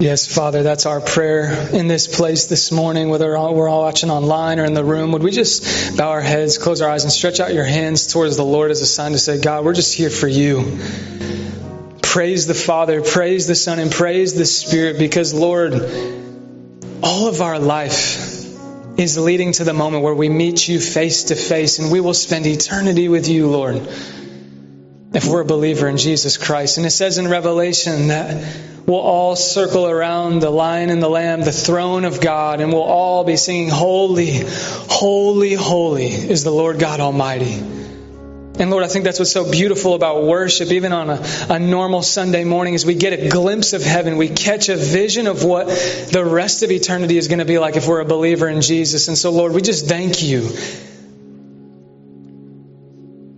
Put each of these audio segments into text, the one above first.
Yes, Father, that's our prayer in this place this morning, whether we're all watching online or in the room. Would we just bow our heads, close our eyes, and stretch out your hands towards the Lord as a sign to say, God, we're just here for you. Praise the Father, praise the Son, and praise the Spirit because, Lord, all of our life is leading to the moment where we meet you face to face and we will spend eternity with you, Lord, if we're a believer in Jesus Christ. And it says in Revelation that we'll all circle around the lion and the lamb, the throne of God, and we'll all be singing, Holy, holy, holy is the Lord God Almighty. And Lord, I think that's what's so beautiful about worship, even on a, a normal Sunday morning, is we get a glimpse of heaven. We catch a vision of what the rest of eternity is going to be like if we're a believer in Jesus. And so, Lord, we just thank you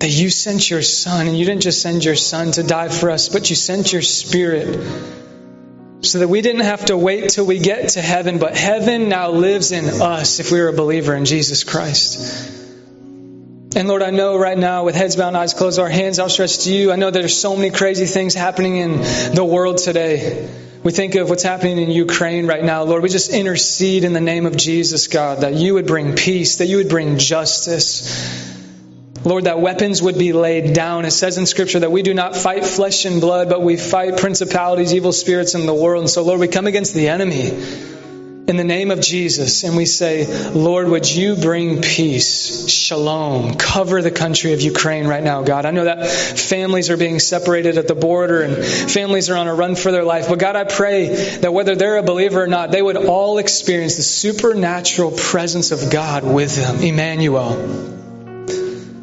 that you sent your Son, and you didn't just send your Son to die for us, but you sent your Spirit so that we didn't have to wait till we get to heaven, but heaven now lives in us if we are a believer in Jesus Christ. And Lord, I know right now with heads bowed, eyes closed, our hands outstretched to you, I know there's so many crazy things happening in the world today. We think of what's happening in Ukraine right now. Lord, we just intercede in the name of Jesus, God, that you would bring peace, that you would bring justice. Lord, that weapons would be laid down. It says in Scripture that we do not fight flesh and blood, but we fight principalities, evil spirits in the world. And so, Lord, we come against the enemy in the name of Jesus and we say, Lord, would you bring peace, shalom, cover the country of Ukraine right now, God. I know that families are being separated at the border and families are on a run for their life. But God, I pray that whether they're a believer or not, they would all experience the supernatural presence of God with them. Emmanuel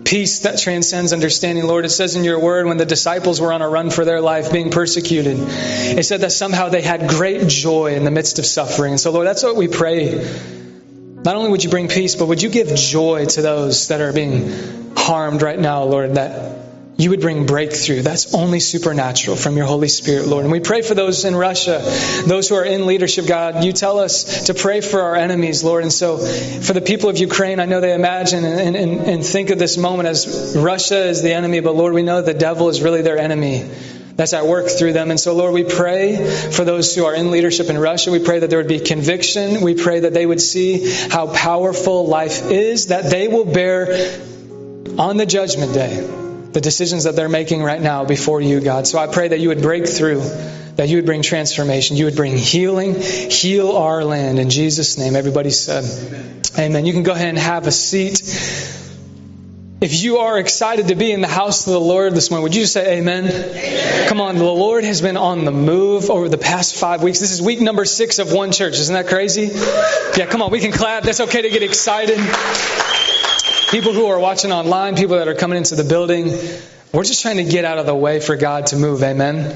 peace that transcends understanding. Lord, it says in your word when the disciples were on a run for their life being persecuted, it said that somehow they had great joy in the midst of suffering. And so, Lord, that's what we pray. Not only would you bring peace, but would you give joy to those that are being harmed right now, Lord, that you would bring breakthrough. That's only supernatural from your Holy Spirit, Lord. And we pray for those in Russia, those who are in leadership, God. You tell us to pray for our enemies, Lord. And so for the people of Ukraine, I know they imagine and, and, and think of this moment as Russia is the enemy, but Lord, we know the devil is really their enemy that's at work through them. And so, Lord, we pray for those who are in leadership in Russia. We pray that there would be conviction. We pray that they would see how powerful life is, that they will bear on the judgment day the decisions that they're making right now before you, God. So I pray that you would break through, that you would bring transformation, you would bring healing, heal our land. In Jesus' name, everybody said, Amen. Amen. You can go ahead and have a seat. If you are excited to be in the house of the Lord this morning, would you say amen? amen? Come on, the Lord has been on the move over the past five weeks. This is week number six of one church. Isn't that crazy? Yeah, come on, we can clap. That's okay to get excited people who are watching online, people that are coming into the building. We're just trying to get out of the way for God to move. Amen.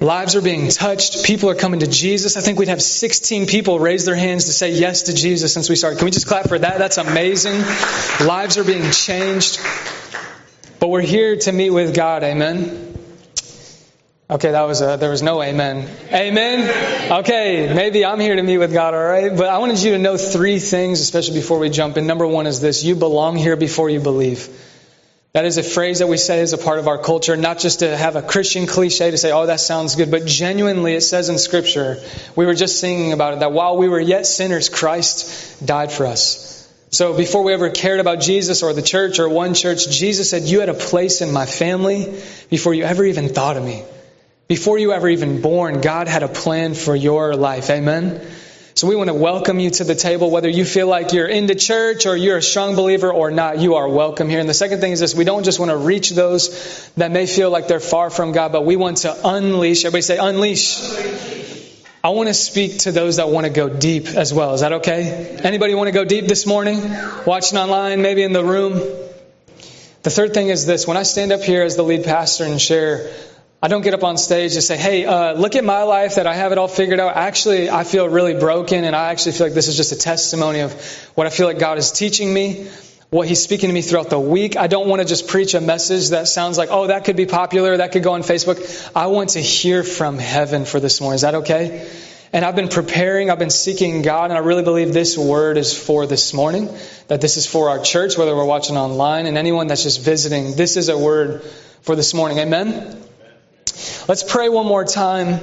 Lives are being touched. People are coming to Jesus. I think we'd have 16 people raise their hands to say yes to Jesus since we started. Can we just clap for that? That's amazing. Lives are being changed. But we're here to meet with God. Amen. Okay, that was a, there was no amen. Amen? Okay, maybe I'm here to meet with God, all right? But I wanted you to know three things, especially before we jump in. Number one is this you belong here before you believe. That is a phrase that we say as a part of our culture, not just to have a Christian cliche to say, oh, that sounds good, but genuinely it says in Scripture, we were just singing about it, that while we were yet sinners, Christ died for us. So before we ever cared about Jesus or the church or one church, Jesus said, You had a place in my family before you ever even thought of me. Before you ever even born, God had a plan for your life. Amen. So we want to welcome you to the table, whether you feel like you're into church or you're a strong believer or not, you are welcome here. And the second thing is this, we don't just want to reach those that may feel like they're far from God, but we want to unleash. Everybody say unleash. I want to speak to those that want to go deep as well. Is that okay? Anybody want to go deep this morning? Watching online, maybe in the room? The third thing is this, when I stand up here as the lead pastor and share I don't get up on stage and say, hey, uh, look at my life that I have it all figured out. Actually, I feel really broken, and I actually feel like this is just a testimony of what I feel like God is teaching me, what He's speaking to me throughout the week. I don't want to just preach a message that sounds like, oh, that could be popular, that could go on Facebook. I want to hear from heaven for this morning. Is that okay? And I've been preparing, I've been seeking God, and I really believe this word is for this morning, that this is for our church, whether we're watching online, and anyone that's just visiting. This is a word for this morning. Amen? Let's pray one more time.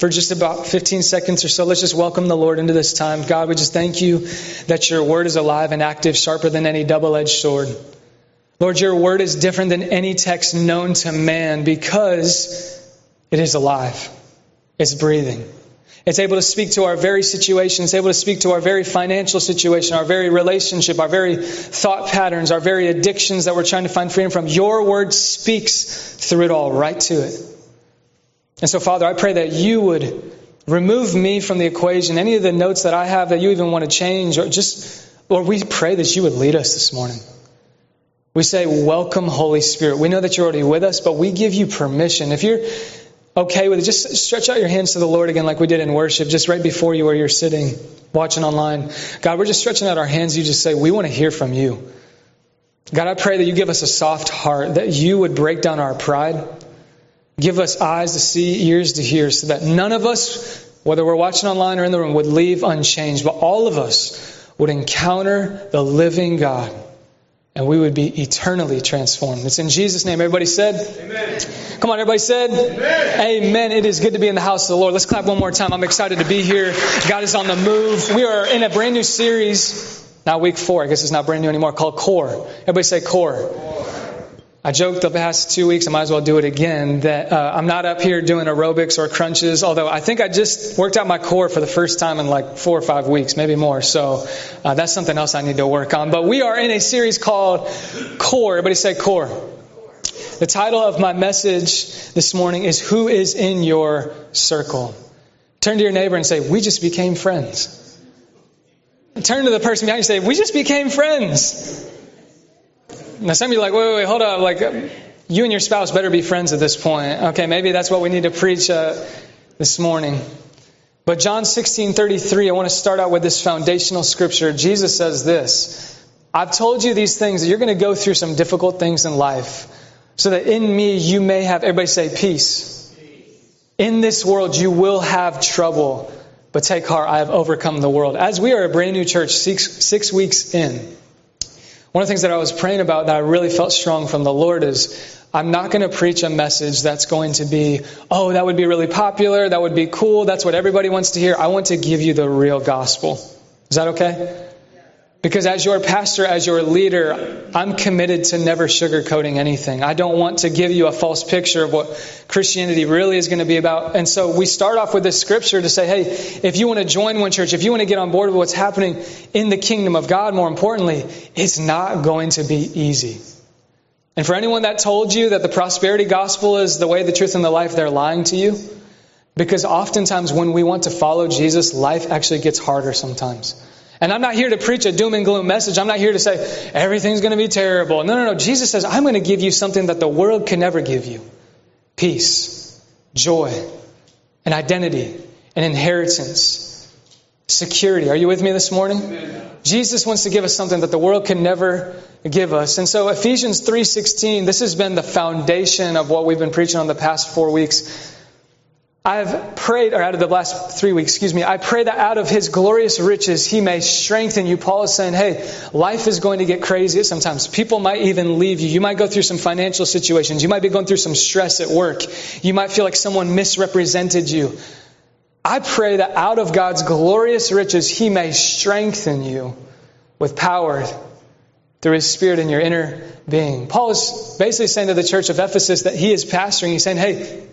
for just about 15 seconds or so, let's just welcome the Lord into this time. God, we just thank you that your word is alive and active, sharper than any double edged sword. Lord, your word is different than any text known to man because it is alive, it's breathing. It's able to speak to our very situation. It's able to speak to our very financial situation, our very relationship, our very thought patterns, our very addictions that we're trying to find freedom from. Your word speaks through it all, right to it. And so, Father, I pray that you would remove me from the equation, any of the notes that I have that you even want to change, or just, Lord, we pray that you would lead us this morning. We say, Welcome, Holy Spirit. We know that you're already with us, but we give you permission. If you're okay with it, just stretch out your hands to the Lord again, like we did in worship, just right before you where you're sitting, watching online. God, we're just stretching out our hands. You just say, We want to hear from you. God, I pray that you give us a soft heart, that you would break down our pride Give us eyes to see, ears to hear, so that none of us, whether we're watching online or in the room, would leave unchanged, but all of us would encounter the living God and we would be eternally transformed. It's in Jesus' name. Everybody said? Amen. Come on, everybody said? Amen. Amen. It is good to be in the house of the Lord. Let's clap one more time. I'm excited to be here. God is on the move. We are in a brand new series, now week four. I guess it's not brand new anymore, called Core. Everybody say Core. I joked the past two weeks, I might as well do it again, that uh, I'm not up here doing aerobics or crunches, although I think I just worked out my core for the first time in like four or five weeks, maybe more. So uh, that's something else I need to work on. But we are in a series called Core. Everybody say Core. The title of my message this morning is Who is in Your Circle? Turn to your neighbor and say, We just became friends. Turn to the person behind you and say, We just became friends. Now, some of you like, wait, wait, wait, hold up. Like, you and your spouse better be friends at this point. Okay, maybe that's what we need to preach uh, this morning. But John 16 33, I want to start out with this foundational scripture. Jesus says this I've told you these things that you're going to go through some difficult things in life, so that in me you may have, everybody say, peace. In this world you will have trouble, but take heart, I have overcome the world. As we are a brand new church, six, six weeks in, one of the things that I was praying about that I really felt strong from the Lord is I'm not going to preach a message that's going to be, oh, that would be really popular, that would be cool, that's what everybody wants to hear. I want to give you the real gospel. Is that okay? Because as your pastor, as your leader, I'm committed to never sugarcoating anything. I don't want to give you a false picture of what Christianity really is going to be about. And so we start off with this scripture to say, hey, if you want to join one church, if you want to get on board with what's happening in the kingdom of God, more importantly, it's not going to be easy. And for anyone that told you that the prosperity gospel is the way, the truth, and the life, they're lying to you. Because oftentimes when we want to follow Jesus, life actually gets harder sometimes. And I'm not here to preach a doom and gloom message. I'm not here to say everything's going to be terrible. No, no, no. Jesus says, I'm going to give you something that the world can never give you peace, joy, an identity, an inheritance, security. Are you with me this morning? Amen. Jesus wants to give us something that the world can never give us. And so Ephesians 3:16, this has been the foundation of what we've been preaching on the past 4 weeks. I've prayed, or out of the last three weeks, excuse me, I pray that out of his glorious riches he may strengthen you. Paul is saying, hey, life is going to get crazy sometimes. People might even leave you. You might go through some financial situations. You might be going through some stress at work. You might feel like someone misrepresented you. I pray that out of God's glorious riches he may strengthen you with power through his spirit in your inner being. Paul is basically saying to the church of Ephesus that he is pastoring. He's saying, hey,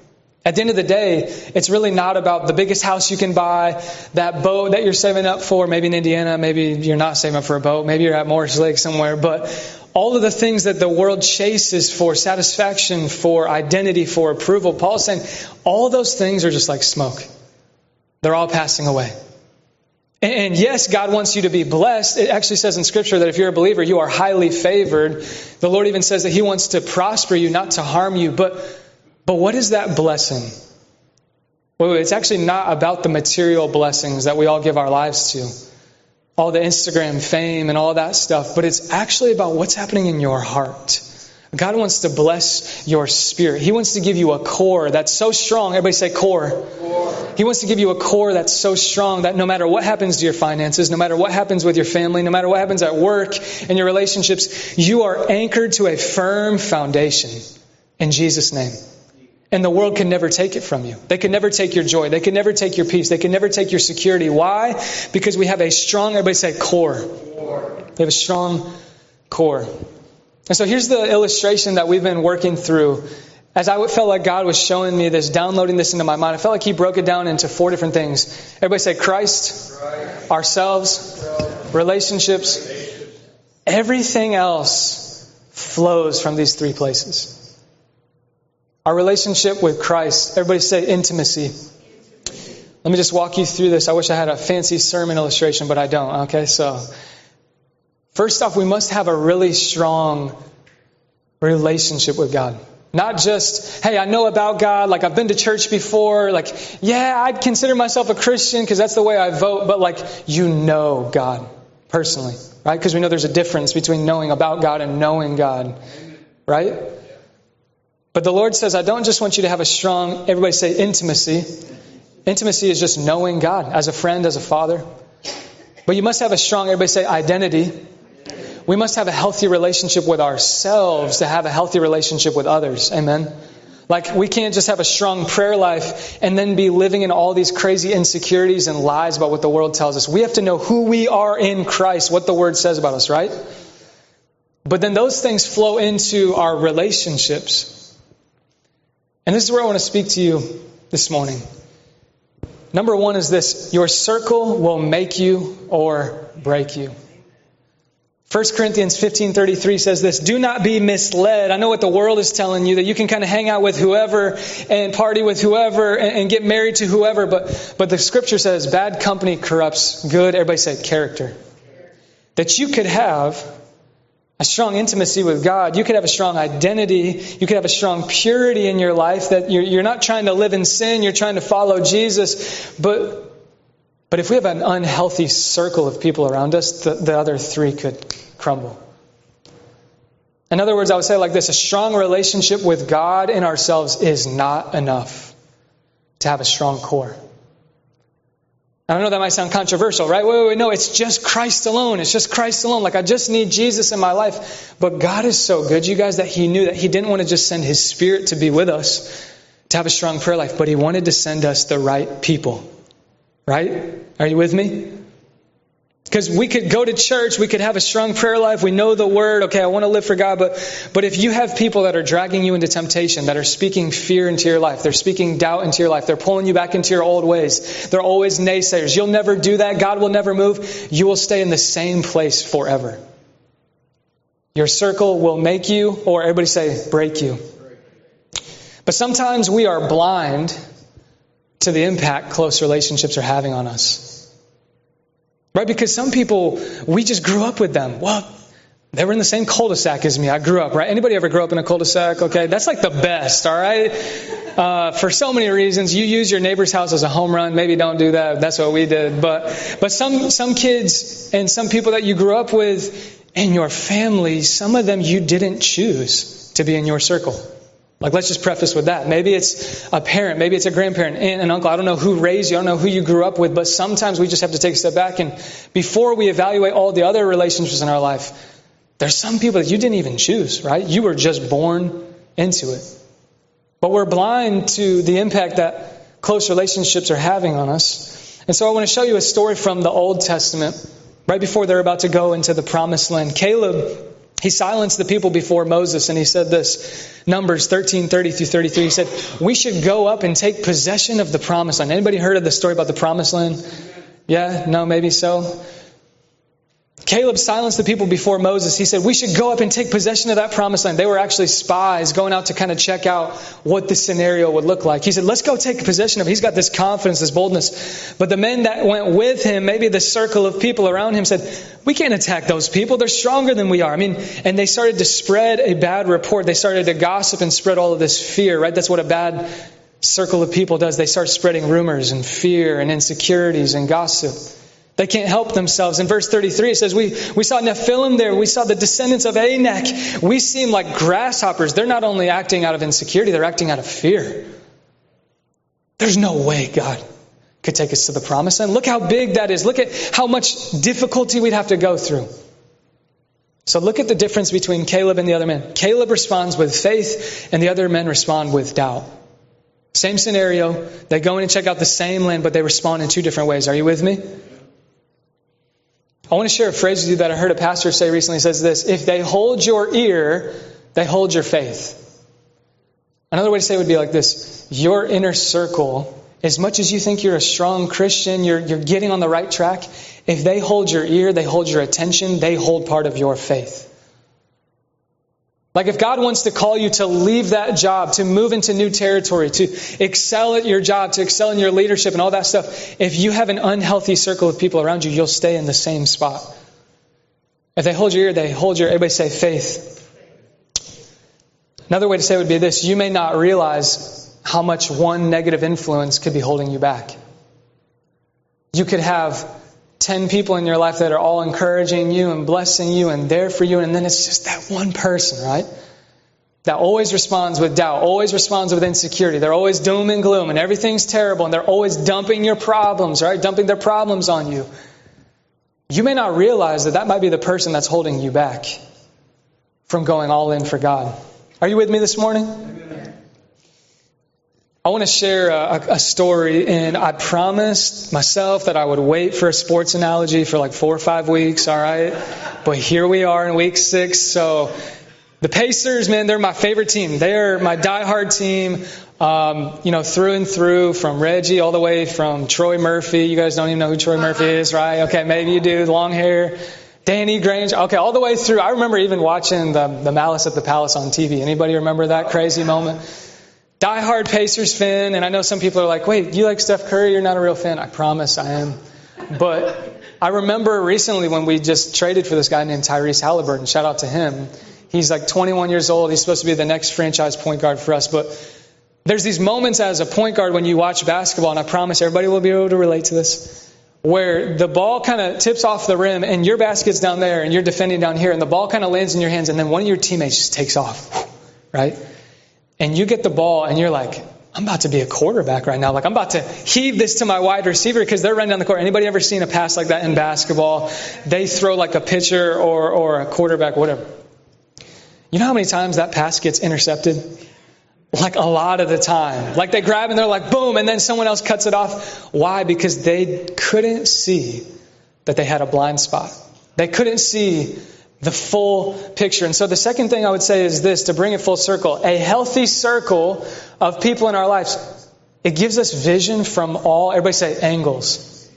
at the end of the day, it's really not about the biggest house you can buy, that boat that you're saving up for, maybe in Indiana, maybe you're not saving up for a boat, maybe you're at Morse Lake somewhere, but all of the things that the world chases for satisfaction, for identity, for approval, Paul's saying all those things are just like smoke. They're all passing away. And yes, God wants you to be blessed. It actually says in Scripture that if you're a believer, you are highly favored. The Lord even says that He wants to prosper you, not to harm you. But but what is that blessing? Well, it's actually not about the material blessings that we all give our lives to, all the Instagram fame and all that stuff, but it's actually about what's happening in your heart. God wants to bless your spirit. He wants to give you a core that's so strong. Everybody say core. core. He wants to give you a core that's so strong that no matter what happens to your finances, no matter what happens with your family, no matter what happens at work and your relationships, you are anchored to a firm foundation in Jesus' name. And the world can never take it from you. They can never take your joy. They can never take your peace. They can never take your security. Why? Because we have a strong, everybody say core. We have a strong core. And so here's the illustration that we've been working through. As I felt like God was showing me this, downloading this into my mind, I felt like He broke it down into four different things. Everybody say Christ, Christ. ourselves, relationships, everything else flows from these three places. Our relationship with Christ. Everybody say intimacy. Let me just walk you through this. I wish I had a fancy sermon illustration, but I don't. Okay, so first off, we must have a really strong relationship with God. Not just, hey, I know about God, like I've been to church before, like, yeah, I'd consider myself a Christian because that's the way I vote, but like, you know God personally, right? Because we know there's a difference between knowing about God and knowing God, right? But the Lord says, I don't just want you to have a strong, everybody say intimacy. Intimacy is just knowing God as a friend, as a father. But you must have a strong, everybody say identity. We must have a healthy relationship with ourselves to have a healthy relationship with others. Amen. Like, we can't just have a strong prayer life and then be living in all these crazy insecurities and lies about what the world tells us. We have to know who we are in Christ, what the Word says about us, right? But then those things flow into our relationships. And this is where I want to speak to you this morning. Number one is this your circle will make you or break you. 1 Corinthians 15:33 says this, "Do not be misled. I know what the world is telling you that you can kind of hang out with whoever and party with whoever and, and get married to whoever, but but the scripture says bad company corrupts good, everybody say character. That you could have a strong intimacy with God. You could have a strong identity. You could have a strong purity in your life that you're, you're not trying to live in sin. You're trying to follow Jesus. But, but if we have an unhealthy circle of people around us, the, the other three could crumble. In other words, I would say like this a strong relationship with God and ourselves is not enough to have a strong core. I know that might sound controversial, right? Wait, wait, wait, no, it's just Christ alone. It's just Christ alone. Like, I just need Jesus in my life. But God is so good, you guys, that He knew that He didn't want to just send His Spirit to be with us, to have a strong prayer life, but He wanted to send us the right people. Right? Are you with me? Because we could go to church, we could have a strong prayer life, we know the word, okay, I want to live for God, but, but if you have people that are dragging you into temptation, that are speaking fear into your life, they're speaking doubt into your life, they're pulling you back into your old ways, they're always naysayers, you'll never do that, God will never move, you will stay in the same place forever. Your circle will make you, or everybody say, break you. But sometimes we are blind to the impact close relationships are having on us. Right? Because some people, we just grew up with them. Well, they were in the same cul-de-sac as me. I grew up, right? Anybody ever grew up in a cul-de-sac? Okay, that's like the best, all right? Uh, for so many reasons, you use your neighbor's house as a home run. Maybe don't do that. That's what we did. But, but some, some kids and some people that you grew up with in your family, some of them you didn't choose to be in your circle. Like, let's just preface with that. Maybe it's a parent, maybe it's a grandparent, aunt and uncle. I don't know who raised you, I don't know who you grew up with, but sometimes we just have to take a step back and before we evaluate all the other relationships in our life, there's some people that you didn't even choose, right? You were just born into it. But we're blind to the impact that close relationships are having on us. And so I want to show you a story from the Old Testament, right before they're about to go into the promised land. Caleb he silenced the people before Moses and he said this Numbers 13 30 through 33. He said, We should go up and take possession of the promised land. Anybody heard of the story about the promised land? Yeah? No, maybe so. Caleb silenced the people before Moses. He said, We should go up and take possession of that promised land. They were actually spies going out to kind of check out what the scenario would look like. He said, Let's go take possession of it. He's got this confidence, this boldness. But the men that went with him, maybe the circle of people around him, said, We can't attack those people. They're stronger than we are. I mean, and they started to spread a bad report. They started to gossip and spread all of this fear, right? That's what a bad circle of people does. They start spreading rumors and fear and insecurities and gossip. They can't help themselves. In verse 33, it says, We, we saw Nephilim there. We saw the descendants of Anak. We seem like grasshoppers. They're not only acting out of insecurity, they're acting out of fear. There's no way God could take us to the promised land. Look how big that is. Look at how much difficulty we'd have to go through. So look at the difference between Caleb and the other men. Caleb responds with faith, and the other men respond with doubt. Same scenario. They go in and check out the same land, but they respond in two different ways. Are you with me? I want to share a phrase with you that I heard a pastor say recently. It says this If they hold your ear, they hold your faith. Another way to say it would be like this Your inner circle, as much as you think you're a strong Christian, you're, you're getting on the right track, if they hold your ear, they hold your attention, they hold part of your faith. Like if God wants to call you to leave that job, to move into new territory, to excel at your job, to excel in your leadership and all that stuff, if you have an unhealthy circle of people around you, you'll stay in the same spot. If they hold your ear, they hold your, everybody say faith. Another way to say it would be this you may not realize how much one negative influence could be holding you back. You could have 10 people in your life that are all encouraging you and blessing you and there for you, and then it's just that one person, right? That always responds with doubt, always responds with insecurity. They're always doom and gloom, and everything's terrible, and they're always dumping your problems, right? Dumping their problems on you. You may not realize that that might be the person that's holding you back from going all in for God. Are you with me this morning? I want to share a, a, story, and I promised myself that I would wait for a sports analogy for like four or five weeks, all right? But here we are in week six. So the Pacers, man, they're my favorite team. They're my diehard team, um, you know, through and through, from Reggie all the way from Troy Murphy. You guys don't even know who Troy Murphy is, right? Okay, maybe you do. Long hair. Danny Granger. Okay, all the way through. I remember even watching the, the Malice at the Palace on TV. Anybody remember that crazy moment? Diehard Pacers fan, and I know some people are like, wait, you like Steph Curry? You're not a real fan. I promise I am. But I remember recently when we just traded for this guy named Tyrese Halliburton. Shout out to him. He's like 21 years old. He's supposed to be the next franchise point guard for us. But there's these moments as a point guard when you watch basketball, and I promise everybody will be able to relate to this, where the ball kind of tips off the rim, and your basket's down there, and you're defending down here, and the ball kind of lands in your hands, and then one of your teammates just takes off, right? And you get the ball and you're like, I'm about to be a quarterback right now. Like I'm about to heave this to my wide receiver because they're running down the court. Anybody ever seen a pass like that in basketball? They throw like a pitcher or, or a quarterback, whatever. You know how many times that pass gets intercepted? Like a lot of the time. Like they grab and they're like, boom, and then someone else cuts it off. Why? Because they couldn't see that they had a blind spot. They couldn't see the full picture. And so the second thing I would say is this to bring it full circle a healthy circle of people in our lives. It gives us vision from all, everybody say, angles.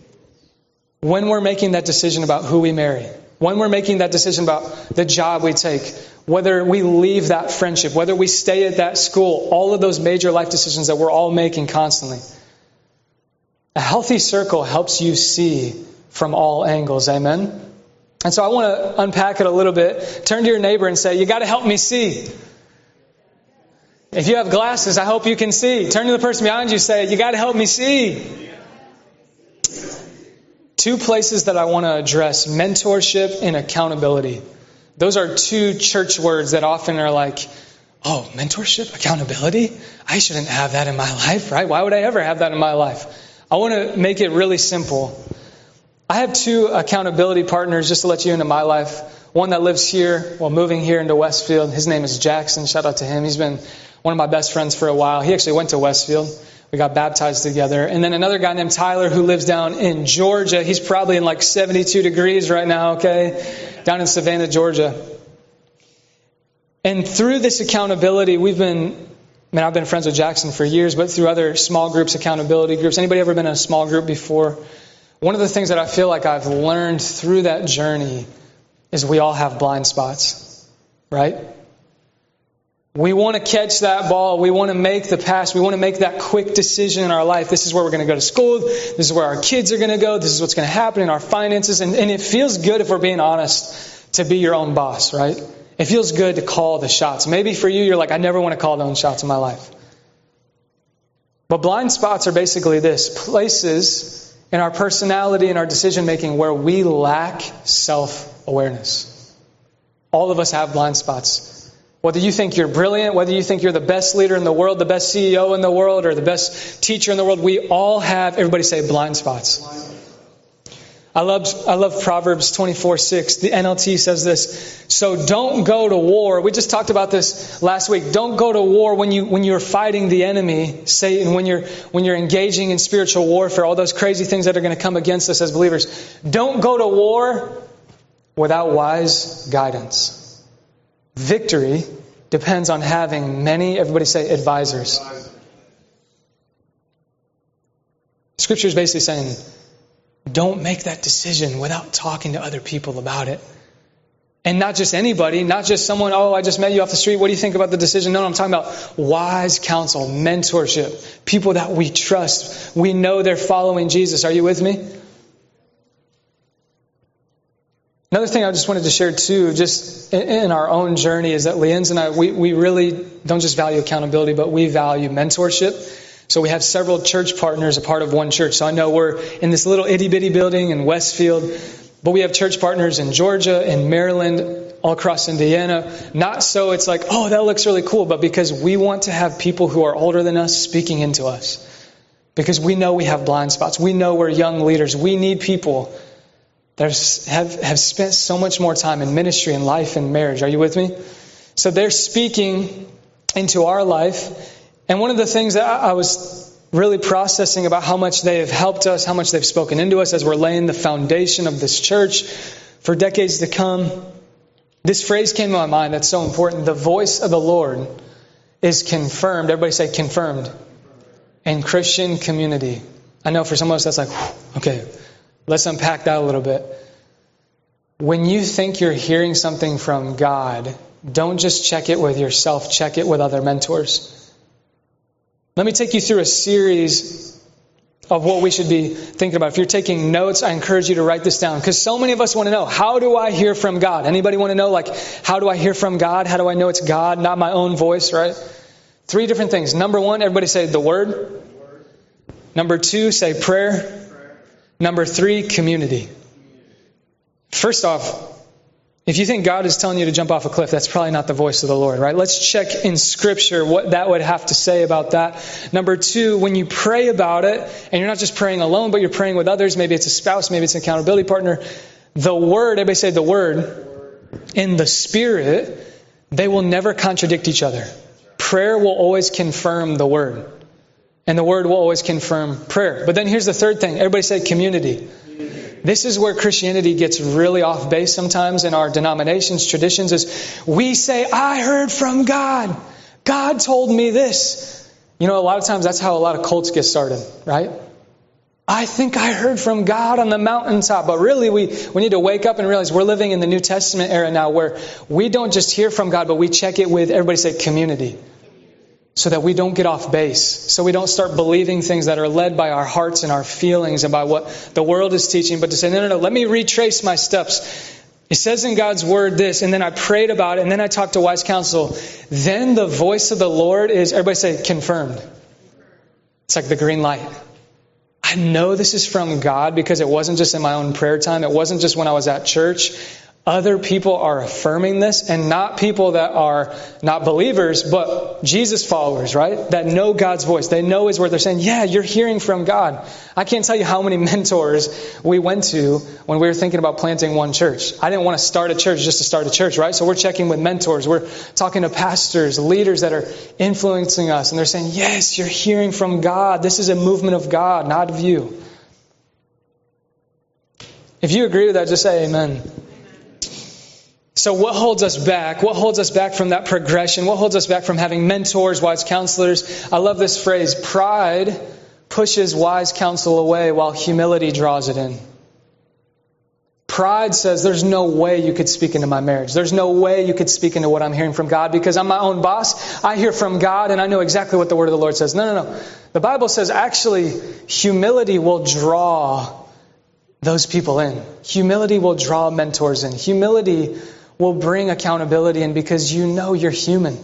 When we're making that decision about who we marry, when we're making that decision about the job we take, whether we leave that friendship, whether we stay at that school, all of those major life decisions that we're all making constantly. A healthy circle helps you see from all angles. Amen? And so I want to unpack it a little bit. Turn to your neighbor and say, You got to help me see. If you have glasses, I hope you can see. Turn to the person behind you and say, You got to help me see. Two places that I want to address mentorship and accountability. Those are two church words that often are like, Oh, mentorship, accountability? I shouldn't have that in my life, right? Why would I ever have that in my life? I want to make it really simple. I have two accountability partners just to let you into my life. One that lives here, well, moving here into Westfield. His name is Jackson. Shout out to him. He's been one of my best friends for a while. He actually went to Westfield. We got baptized together. And then another guy named Tyler who lives down in Georgia. He's probably in like 72 degrees right now, okay? Down in Savannah, Georgia. And through this accountability, we've been, I mean, I've been friends with Jackson for years, but through other small groups, accountability groups. Anybody ever been in a small group before? One of the things that I feel like I've learned through that journey is we all have blind spots, right? We want to catch that ball. We want to make the pass. We want to make that quick decision in our life. This is where we're going to go to school. This is where our kids are going to go. This is what's going to happen in our finances. And, and it feels good, if we're being honest, to be your own boss, right? It feels good to call the shots. Maybe for you, you're like, I never want to call the own shots in my life. But blind spots are basically this places in our personality and our decision making where we lack self awareness. All of us have blind spots. Whether you think you're brilliant, whether you think you're the best leader in the world, the best CEO in the world, or the best teacher in the world, we all have, everybody say, blind spots. I love, I love Proverbs 24 6. The NLT says this. So don't go to war. We just talked about this last week. Don't go to war when you, when you're fighting the enemy, Satan, when you're, when you're engaging in spiritual warfare, all those crazy things that are going to come against us as believers. Don't go to war without wise guidance. Victory depends on having many, everybody say, advisors. Scripture is basically saying, don't make that decision without talking to other people about it. And not just anybody, not just someone, oh, I just met you off the street. What do you think about the decision? No, no I'm talking about wise counsel, mentorship, people that we trust. We know they're following Jesus. Are you with me? Another thing I just wanted to share too, just in our own journey, is that Leanne's and I, we, we really don't just value accountability, but we value mentorship. So we have several church partners a part of one church. So I know we're in this little itty bitty building in Westfield, but we have church partners in Georgia, in Maryland, all across Indiana. Not so it's like, oh, that looks really cool, but because we want to have people who are older than us speaking into us. Because we know we have blind spots. We know we're young leaders. We need people that have, have spent so much more time in ministry and life and marriage. Are you with me? So they're speaking into our life and one of the things that I was really processing about how much they have helped us, how much they've spoken into us as we're laying the foundation of this church for decades to come, this phrase came to my mind that's so important. The voice of the Lord is confirmed. Everybody say confirmed. In Christian community. I know for some of us that's like, okay, let's unpack that a little bit. When you think you're hearing something from God, don't just check it with yourself, check it with other mentors. Let me take you through a series of what we should be thinking about. If you're taking notes, I encourage you to write this down because so many of us want to know, how do I hear from God? Anybody want to know, like, how do I hear from God? How do I know it's God, not my own voice, right? Three different things. Number one, everybody say the Word. Number two, say prayer. Number three, community. First off, if you think God is telling you to jump off a cliff, that's probably not the voice of the Lord, right? Let's check in Scripture what that would have to say about that. Number two, when you pray about it, and you're not just praying alone, but you're praying with others, maybe it's a spouse, maybe it's an accountability partner, the Word, everybody say the Word, in the Spirit, they will never contradict each other. Prayer will always confirm the Word. And the Word will always confirm prayer. But then here's the third thing. Everybody say community. This is where Christianity gets really off base sometimes in our denominations, traditions, is we say, I heard from God. God told me this. You know, a lot of times that's how a lot of cults get started, right? I think I heard from God on the mountaintop. But really, we, we need to wake up and realize we're living in the New Testament era now where we don't just hear from God, but we check it with, everybody say, community so that we don't get off base, so we don't start believing things that are led by our hearts and our feelings and by what the world is teaching, but to say, no, no, no, let me retrace my steps. It says in God's word this, and then I prayed about it, and then I talked to wise counsel. Then the voice of the Lord is, everybody say, confirmed. It's like the green light. I know this is from God because it wasn't just in my own prayer time. It wasn't just when I was at church other people are affirming this and not people that are not believers, but Jesus followers, right? That know God's voice. They know His word. They're saying, yeah, you're hearing from God. I can't tell you how many mentors we went to when we were thinking about planting one church. I didn't want to start a church just to start a church, right? So we're checking with mentors. We're talking to pastors, leaders that are influencing us, and they're saying, yes, you're hearing from God. This is a movement of God, not of you. If you agree with that, just say amen. So, what holds us back? What holds us back from that progression? What holds us back from having mentors, wise counselors? I love this phrase pride pushes wise counsel away while humility draws it in. Pride says, There's no way you could speak into my marriage. There's no way you could speak into what I'm hearing from God because I'm my own boss. I hear from God and I know exactly what the word of the Lord says. No, no, no. The Bible says actually, humility will draw those people in. Humility will draw mentors in. Humility will bring accountability in because you know you're human.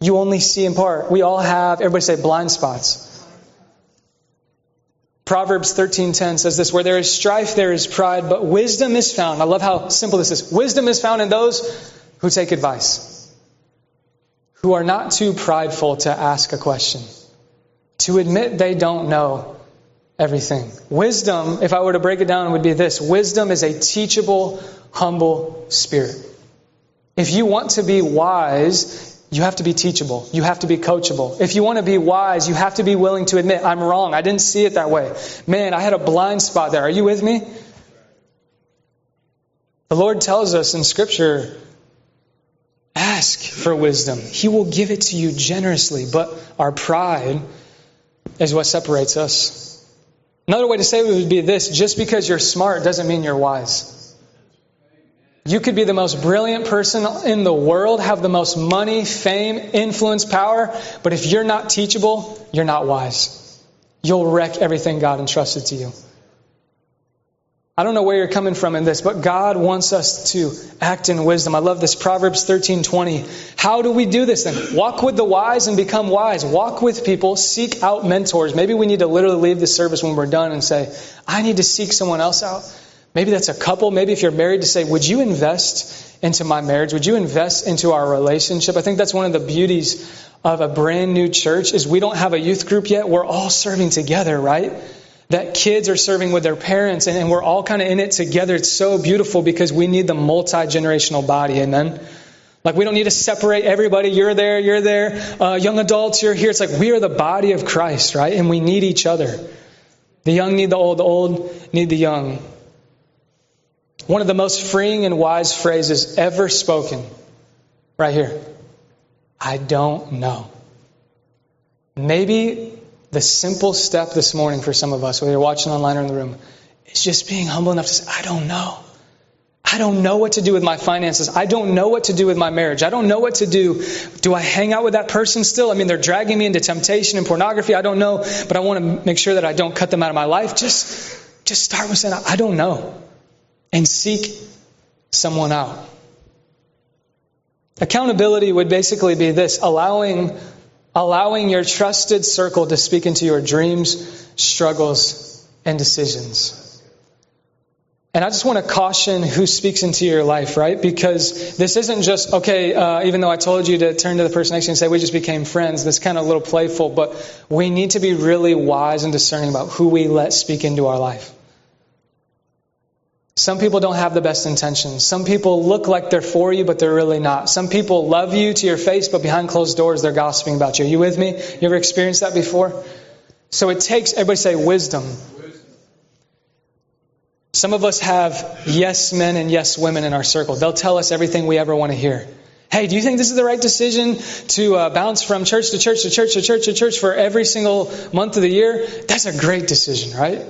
You only see in part. We all have, everybody say blind spots. Proverbs 13:10 says this, where there is strife there is pride, but wisdom is found. I love how simple this is. Wisdom is found in those who take advice. Who are not too prideful to ask a question. To admit they don't know everything. Wisdom, if I were to break it down, would be this wisdom is a teachable, humble spirit. If you want to be wise, you have to be teachable. You have to be coachable. If you want to be wise, you have to be willing to admit, I'm wrong. I didn't see it that way. Man, I had a blind spot there. Are you with me? The Lord tells us in Scripture ask for wisdom. He will give it to you generously, but our pride is what separates us. Another way to say it would be this just because you're smart doesn't mean you're wise. You could be the most brilliant person in the world, have the most money, fame, influence, power, but if you're not teachable, you're not wise. You'll wreck everything God entrusted to you. I don't know where you're coming from in this, but God wants us to act in wisdom. I love this Proverbs 13:20. How do we do this then? Walk with the wise and become wise. Walk with people, seek out mentors. Maybe we need to literally leave the service when we're done and say, "I need to seek someone else out." Maybe that's a couple. Maybe if you're married to say, "Would you invest into my marriage? Would you invest into our relationship?" I think that's one of the beauties of a brand new church is we don't have a youth group yet. We're all serving together, right? that kids are serving with their parents and, and we're all kind of in it together. It's so beautiful because we need the multi generational body. Amen. Like we don't need to separate everybody. You're there, you're there. Uh, young adults, you're here. It's like we are the body of Christ, right? And we need each other. The young need the old, the old need the young. One of the most freeing and wise phrases ever spoken, right here. I don't know. Maybe the simple step this morning for some of us, whether you're watching online or in the room, is just being humble enough to say, I don't know. I don't know what to do with my finances. I don't know what to do with my marriage. I don't know what to do. Do I hang out with that person still? I mean, they're dragging me into temptation and pornography. I don't know, but I want to make sure that I don't cut them out of my life. Just, just start with saying, I don't know. And seek someone out. Accountability would basically be this allowing allowing your trusted circle to speak into your dreams, struggles, and decisions. And I just want to caution who speaks into your life, right? Because this isn't just, okay, uh, even though I told you to turn to the person next to you and say, we just became friends, that's kind of a little playful, but we need to be really wise and discerning about who we let speak into our life. Some people don't have the best intentions. Some people look like they're for you, but they're really not. Some people love you to your face, but behind closed doors, they're gossiping about you. Are you with me? You ever experienced that before? So it takes, everybody say wisdom. Some of us have yes men and yes women in our circle. They'll tell us everything we ever want to hear. Hey, do you think this is the right decision to uh, bounce from church to church to church to church to church for every single month of the year? That's a great decision, right?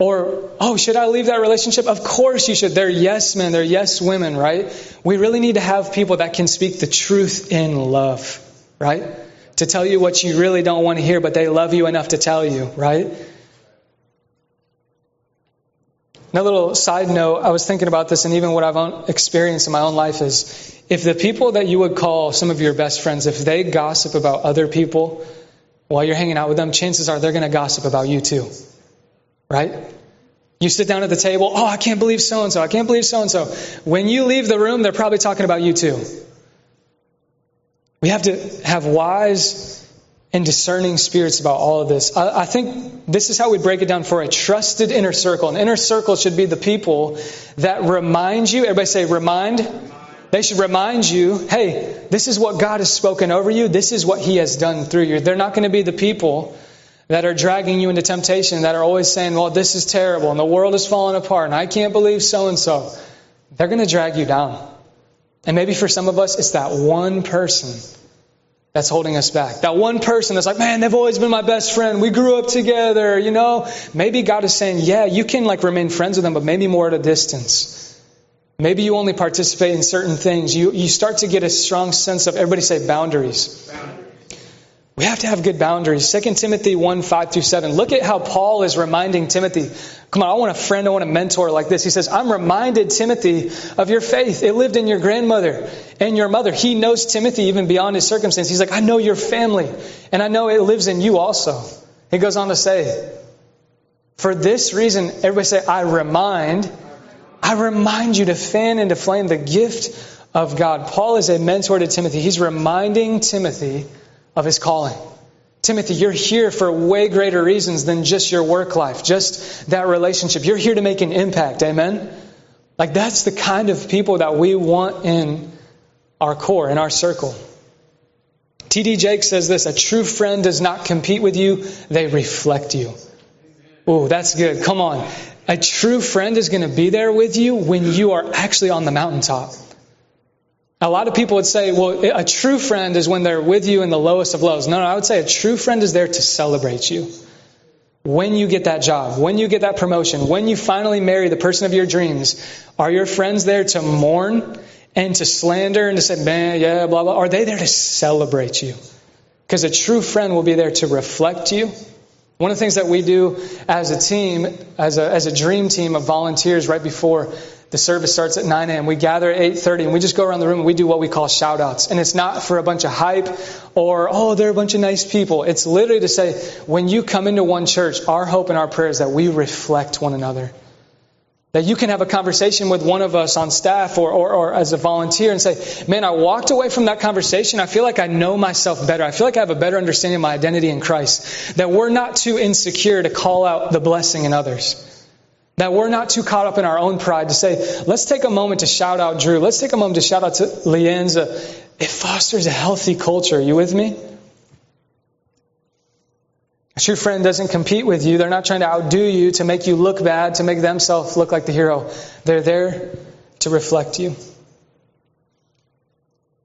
Or, oh, should I leave that relationship? Of course you should. They're yes men, they're yes women, right? We really need to have people that can speak the truth in love, right? To tell you what you really don't want to hear, but they love you enough to tell you, right? Another little side note, I was thinking about this, and even what I've experienced in my own life is if the people that you would call some of your best friends, if they gossip about other people while you're hanging out with them, chances are they're going to gossip about you too right? You sit down at the table, oh, I can't believe so and so, I can't believe so and so. When you leave the room, they're probably talking about you too. We have to have wise and discerning spirits about all of this. I, I, think this is how we break it down for a trusted inner circle. An inner circle should be the people that remind you, everybody say, remind. They should remind you, hey, this is what God has spoken over you. This is what He has done through you. They're not going to be the people that are dragging you into temptation, that are always saying, well, this is terrible and the world is falling apart and I can't believe so and so, they're going to drag you down. And maybe for some of us, it's that one person that's holding us back. That one person that's like, man, they've always been my best friend. We grew up together, you know? Maybe God is saying, yeah, you can like remain friends with them, but maybe more at a distance. Maybe you only participate in certain things. You, you start to get a strong sense of, everybody say boundaries. boundaries. We have to have good boundaries. 2 Timothy 1 5 through 7. Look at how Paul is reminding Timothy. Come on, I want a friend, I want a mentor like this. He says, I'm reminded, Timothy, of your faith. It lived in your grandmother and your mother. He knows Timothy even beyond his circumstance. He's like, I know your family, and I know it lives in you also. He goes on to say, For this reason, everybody say, I remind, I remind you to fan into flame the gift of God. Paul is a mentor to Timothy. He's reminding Timothy of his calling. Timothy, you're here for way greater reasons than just your work life, just that relationship. You're here to make an impact. Amen? Like, that's the kind of people that we want in our core, in our circle. T.D. Jake says this a true friend does not compete with you, they reflect you. Oh, that's good. Come on. A true friend is going to be there with you when you are actually on the mountaintop. A lot of people would say, well, a true friend is when they're with you in the lowest of lows. No, no, I would say a true friend is there to celebrate you. When you get that job, when you get that promotion, when you finally marry the person of your dreams, are your friends there to mourn and to slander and to say, man, yeah, blah, blah? Are they there to celebrate you? Because a true friend will be there to reflect you. One of the things that we do as a team, as a, as a dream team of volunteers right before the service starts at 9 a.m. We gather at 8.30 and we just go around the room and we do what we call shout outs. And it's not for a bunch of hype or, oh, they're a bunch of nice people. It's literally to say, when you come into one church, our hope and our prayer is that we reflect one another. That you can have a conversation with one of us on staff or, or, or, as a volunteer and say, man, I walked away from that conversation. I feel like I know myself better. I feel like I have a better understanding of my identity in Christ. That we're not too insecure to call out the blessing in others. That we're not too caught up in our own pride to say, let's take a moment to shout out Drew. Let's take a moment to shout out to Lienza. It fosters a healthy culture. Are you with me? A true friend doesn't compete with you. They're not trying to outdo you to make you look bad, to make themselves look like the hero. They're there to reflect you.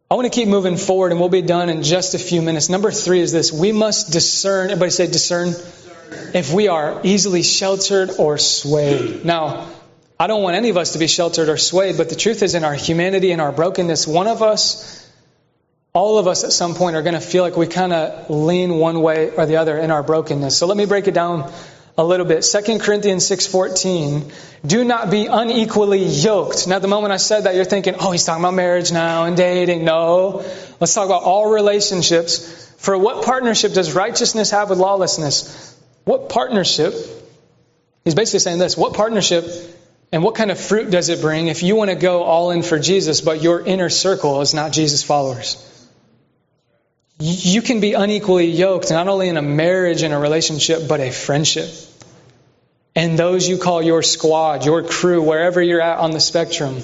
I want to keep moving forward and we'll be done in just a few minutes. Number three is this. We must discern. Everybody say discern if we are easily sheltered or swayed. Now, I don't want any of us to be sheltered or swayed, but the truth is, in our humanity and our brokenness, one of us, all of us at some point are going to feel like we kind of lean one way or the other in our brokenness. So let me break it down a little bit. 2 Corinthians 6:14, do not be unequally yoked. Now the moment I said that you're thinking, "Oh, he's talking about marriage now and dating." No. Let's talk about all relationships. For what partnership does righteousness have with lawlessness? What partnership, he's basically saying this, what partnership and what kind of fruit does it bring if you want to go all in for Jesus, but your inner circle is not Jesus followers? You can be unequally yoked, not only in a marriage and a relationship, but a friendship. And those you call your squad, your crew, wherever you're at on the spectrum.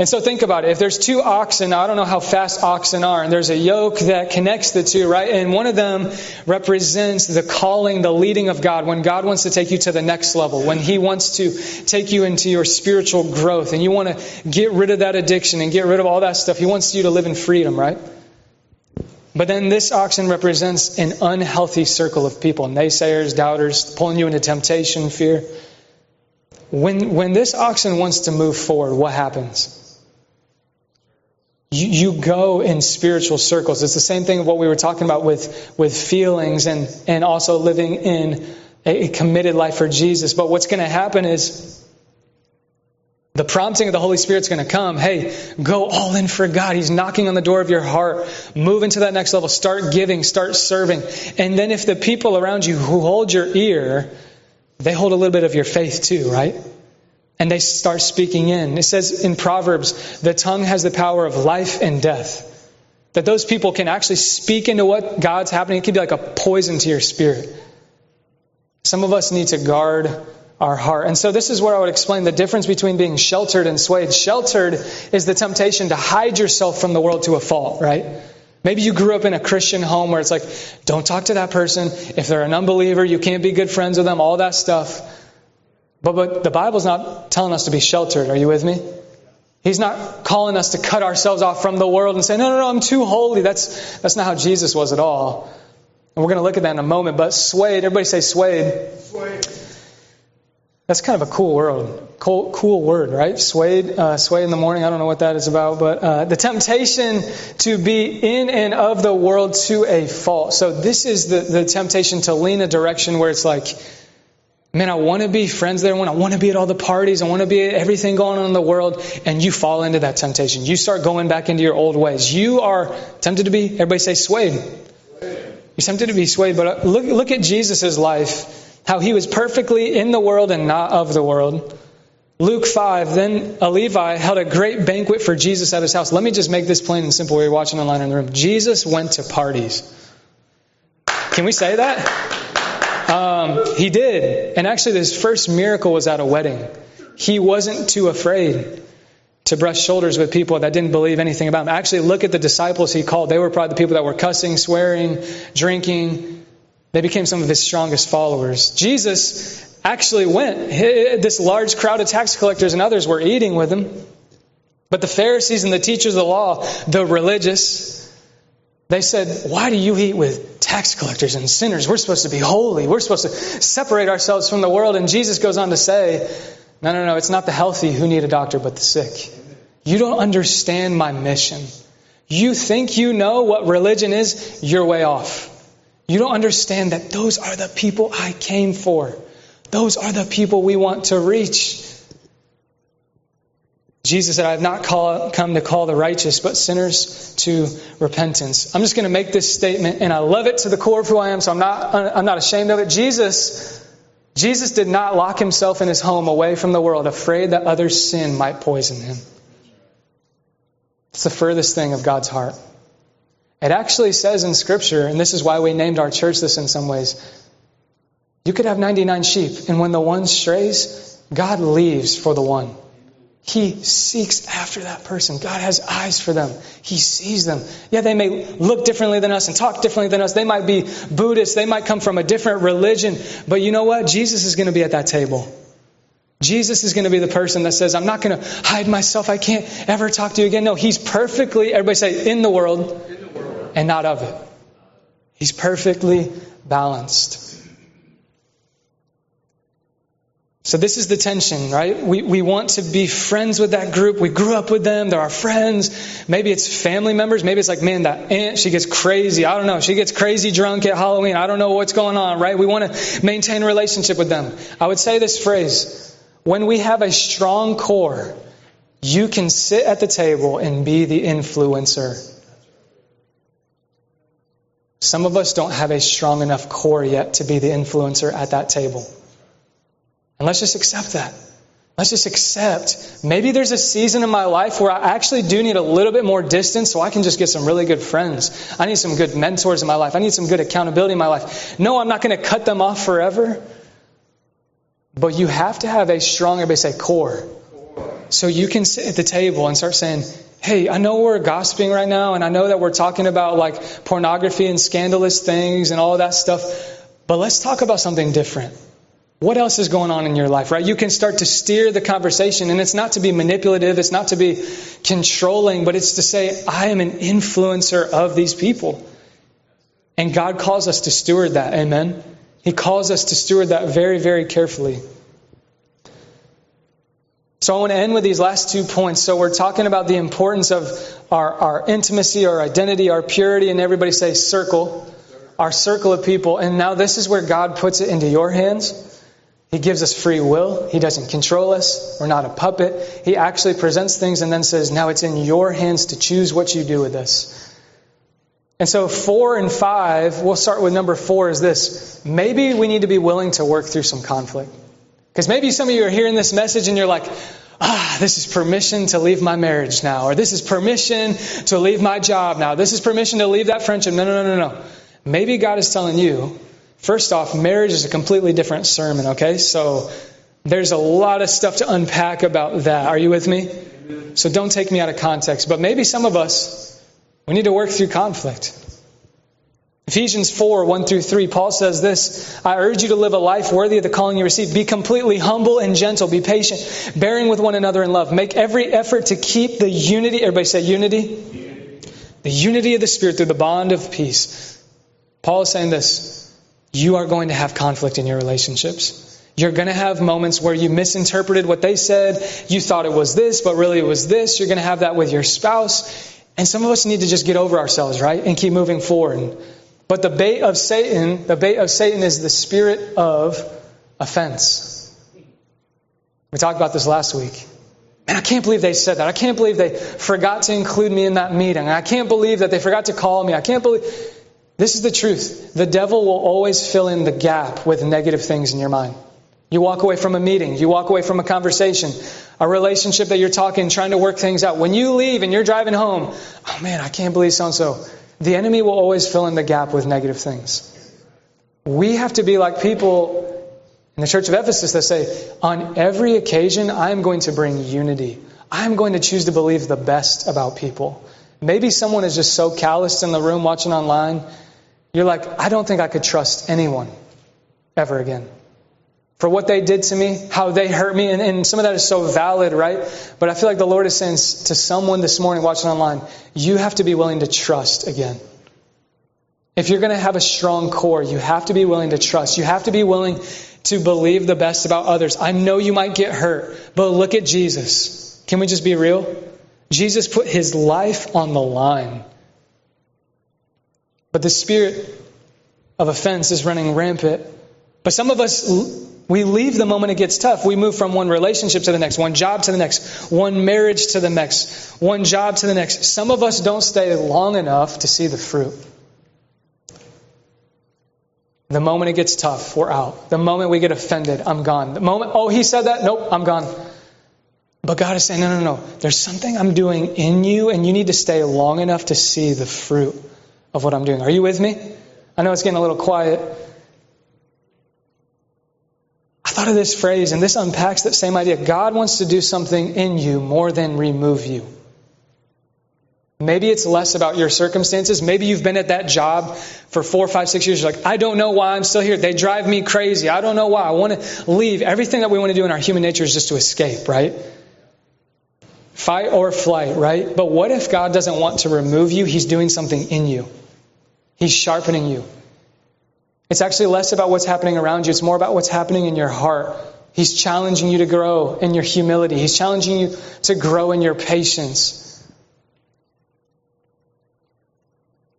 And so think about it. If there's two oxen, I don't know how fast oxen are, and there's a yoke that connects the two, right? And one of them represents the calling, the leading of God. When God wants to take you to the next level, when He wants to take you into your spiritual growth, and you want to get rid of that addiction and get rid of all that stuff, He wants you to live in freedom, right? But then this oxen represents an unhealthy circle of people naysayers, doubters, pulling you into temptation, fear. When, when this oxen wants to move forward, what happens? You, you go in spiritual circles. It's the same thing of what we were talking about with, with feelings and, and also living in a committed life for Jesus. But what's going to happen is the prompting of the Holy Spirit's going to come. Hey, go all in for God. He's knocking on the door of your heart. Move into that next level. Start giving. Start serving. And then if the people around you who hold your ear, they hold a little bit of your faith too, right? And they start speaking in. It says in Proverbs, the tongue has the power of life and death. That those people can actually speak into what God's happening. It could be like a poison to your spirit. Some of us need to guard our heart. And so this is where I would explain the difference between being sheltered and swayed. Sheltered is the temptation to hide yourself from the world to a fault, right? Maybe you grew up in a Christian home where it's like, don't talk to that person. If they're an unbeliever, you can't be good friends with them, all that stuff. But, but the Bible's not telling us to be sheltered. Are you with me? He's not calling us to cut ourselves off from the world and say, no, no, no, I'm too holy. That's, that's not how Jesus was at all. And we're going to look at that in a moment. But swayed, everybody say swayed. Swayed. That's kind of a cool word. Cool, cool word, right? Swayed, uh, in the morning. I don't know what that is about, but uh, the temptation to be in and of the world to a fault. So this is the, the temptation to lean a direction where it's like, Man, I want to be friends there. I want to be at all the parties. I want to be at everything going on in the world. And you fall into that temptation. You start going back into your old ways. You are tempted to be, everybody say swayed. You're tempted to be swayed. But look, look at Jesus' life. How he was perfectly in the world and not of the world. Luke 5, then a Levi held a great banquet for Jesus at his house. Let me just make this plain and simple. We're watching online in the room. Jesus went to parties. Can we say that? Um, he did. And actually, his first miracle was at a wedding. He wasn't too afraid to brush shoulders with people that didn't believe anything about him. Actually, look at the disciples he called. They were probably the people that were cussing, swearing, drinking. They became some of his strongest followers. Jesus actually went. This large crowd of tax collectors and others were eating with him. But the Pharisees and the teachers of the law, the religious, they said, Why do you eat with tax collectors and sinners? We're supposed to be holy. We're supposed to separate ourselves from the world. And Jesus goes on to say, No, no, no, it's not the healthy who need a doctor, but the sick. You don't understand my mission. You think you know what religion is, you're way off. You don't understand that those are the people I came for. Those are the people we want to reach. Jesus said, I have not call, come to call the righteous, but sinners to repentance. I'm just going to make this statement, and I love it to the core of who I am, so I'm not, I'm not ashamed of it. Jesus, Jesus did not lock himself in his home away from the world, afraid that others' sin might poison him. It's the furthest thing of God's heart. It actually says in Scripture, and this is why we named our church this in some ways, you could have 99 sheep, and when the one strays, God leaves for the one. He seeks after that person. God has eyes for them. He sees them. Yeah, they may look differently than us and talk differently than us. They might be Buddhists. They might come from a different religion. But you know what? Jesus is going to be at that table. Jesus is going to be the person that says, I'm not going to hide myself. I can't ever talk to you again. No, he's perfectly, everybody say, in the world, in the world. and not of it. He's perfectly balanced. So this is the tension, right? We, we want to be friends with that group. We grew up with them. They're our friends. Maybe it's family members. Maybe it's like, man, that aunt, she gets crazy. I don't know. She gets crazy drunk at Halloween. I don't know what's going on, right? We want to maintain a relationship with them. I would say this phrase, when we have a strong core, you can sit at the table and be the influencer. Some of us don't have a strong enough core yet to be the influencer at that table. And let's just accept that. Let's just accept. Maybe there's a season in my life where I actually do need a little bit more distance so I can just get some really good friends. I need some good mentors in my life. I need some good accountability in my life. No, I'm not going to cut them off forever. But you have to have a strong, everybody say, core. So you can sit at the table and start saying, hey, I know we're gossiping right now, and I know that we're talking about like pornography and scandalous things and all that stuff, but let's talk about something different. What else is going on in your life, right? You can start to steer the conversation, and it's not to be manipulative, it's not to be controlling, but it's to say, I am an influencer of these people. And God calls us to steward that, amen? He calls us to steward that very, very carefully. So I want to end with these last two points. So we're talking about the importance of our, our intimacy, our identity, our purity, and everybody say circle, our circle of people. And now this is where God puts it into your hands. He gives us free will. He doesn't control us. We're not a puppet. He actually presents things and then says, now it's in your hands to choose what you do with this. And so, four and five, we'll start with number four is this. Maybe we need to be willing to work through some conflict. Because maybe some of you are hearing this message and you're like, ah, this is permission to leave my marriage now, or this is permission to leave my job now, this is permission to leave that friendship. No, no, no, no, no. Maybe God is telling you, First off, marriage is a completely different sermon, okay? So there's a lot of stuff to unpack about that. Are you with me? So don't take me out of context. But maybe some of us, we need to work through conflict. Ephesians 4, 1 through 3, Paul says this I urge you to live a life worthy of the calling you received. Be completely humble and gentle. Be patient, bearing with one another in love. Make every effort to keep the unity, everybody say unity? unity. The unity of the Spirit through the bond of peace. Paul is saying this you are going to have conflict in your relationships. You're going to have moments where you misinterpreted what they said. You thought it was this, but really it was this. You're going to have that with your spouse. And some of us need to just get over ourselves, right? And keep moving forward. But the bait of Satan, the bait of Satan is the spirit of offense. We talked about this last week. Man, I can't believe they said that. I can't believe they forgot to include me in that meeting. I can't believe that they forgot to call me. I can't believe. This is the truth. The devil will always fill in the gap with negative things in your mind. You walk away from a meeting, you walk away from a conversation, a relationship that you're talking, trying to work things out. When you leave and you're driving home, oh man, I can't believe so and so. The enemy will always fill in the gap with negative things. We have to be like people in the church of Ephesus that say, on every occasion, I am going to bring unity. I'm going to choose to believe the best about people. Maybe someone is just so calloused in the room watching online, you're like, I don't think I could trust anyone ever again. For what they did to me, how they hurt me, and, and some of that is so valid, right? But I feel like the Lord is saying to someone this morning watching online, you have to be willing to trust again. If you're going to have a strong core, you have to be willing to trust. You have to be willing to believe the best about others. I know you might get hurt, but look at Jesus. Can we just be real? Jesus put his life on the line. But the spirit of offense is running rampant. But some of us, we leave the moment it gets tough. We move from one relationship to the next, one job to the next, one marriage to the next, one job to the next. Some of us don't stay long enough to see the fruit. The moment it gets tough, we're out. The moment we get offended, I'm gone. The moment, oh, he said that? Nope, I'm gone. But God is saying, no, no, no. There's something I'm doing in you, and you need to stay long enough to see the fruit of what I'm doing. Are you with me? I know it's getting a little quiet. I thought of this phrase, and this unpacks that same idea. God wants to do something in you more than remove you. Maybe it's less about your circumstances. Maybe you've been at that job for four, five, six years. You're like, I don't know why I'm still here. They drive me crazy. I don't know why. I want to leave. Everything that we want to do in our human nature is just to escape, right? Fight or flight, right? But what if God doesn't want to remove you? He's doing something in you, He's sharpening you. It's actually less about what's happening around you, it's more about what's happening in your heart. He's challenging you to grow in your humility, He's challenging you to grow in your patience.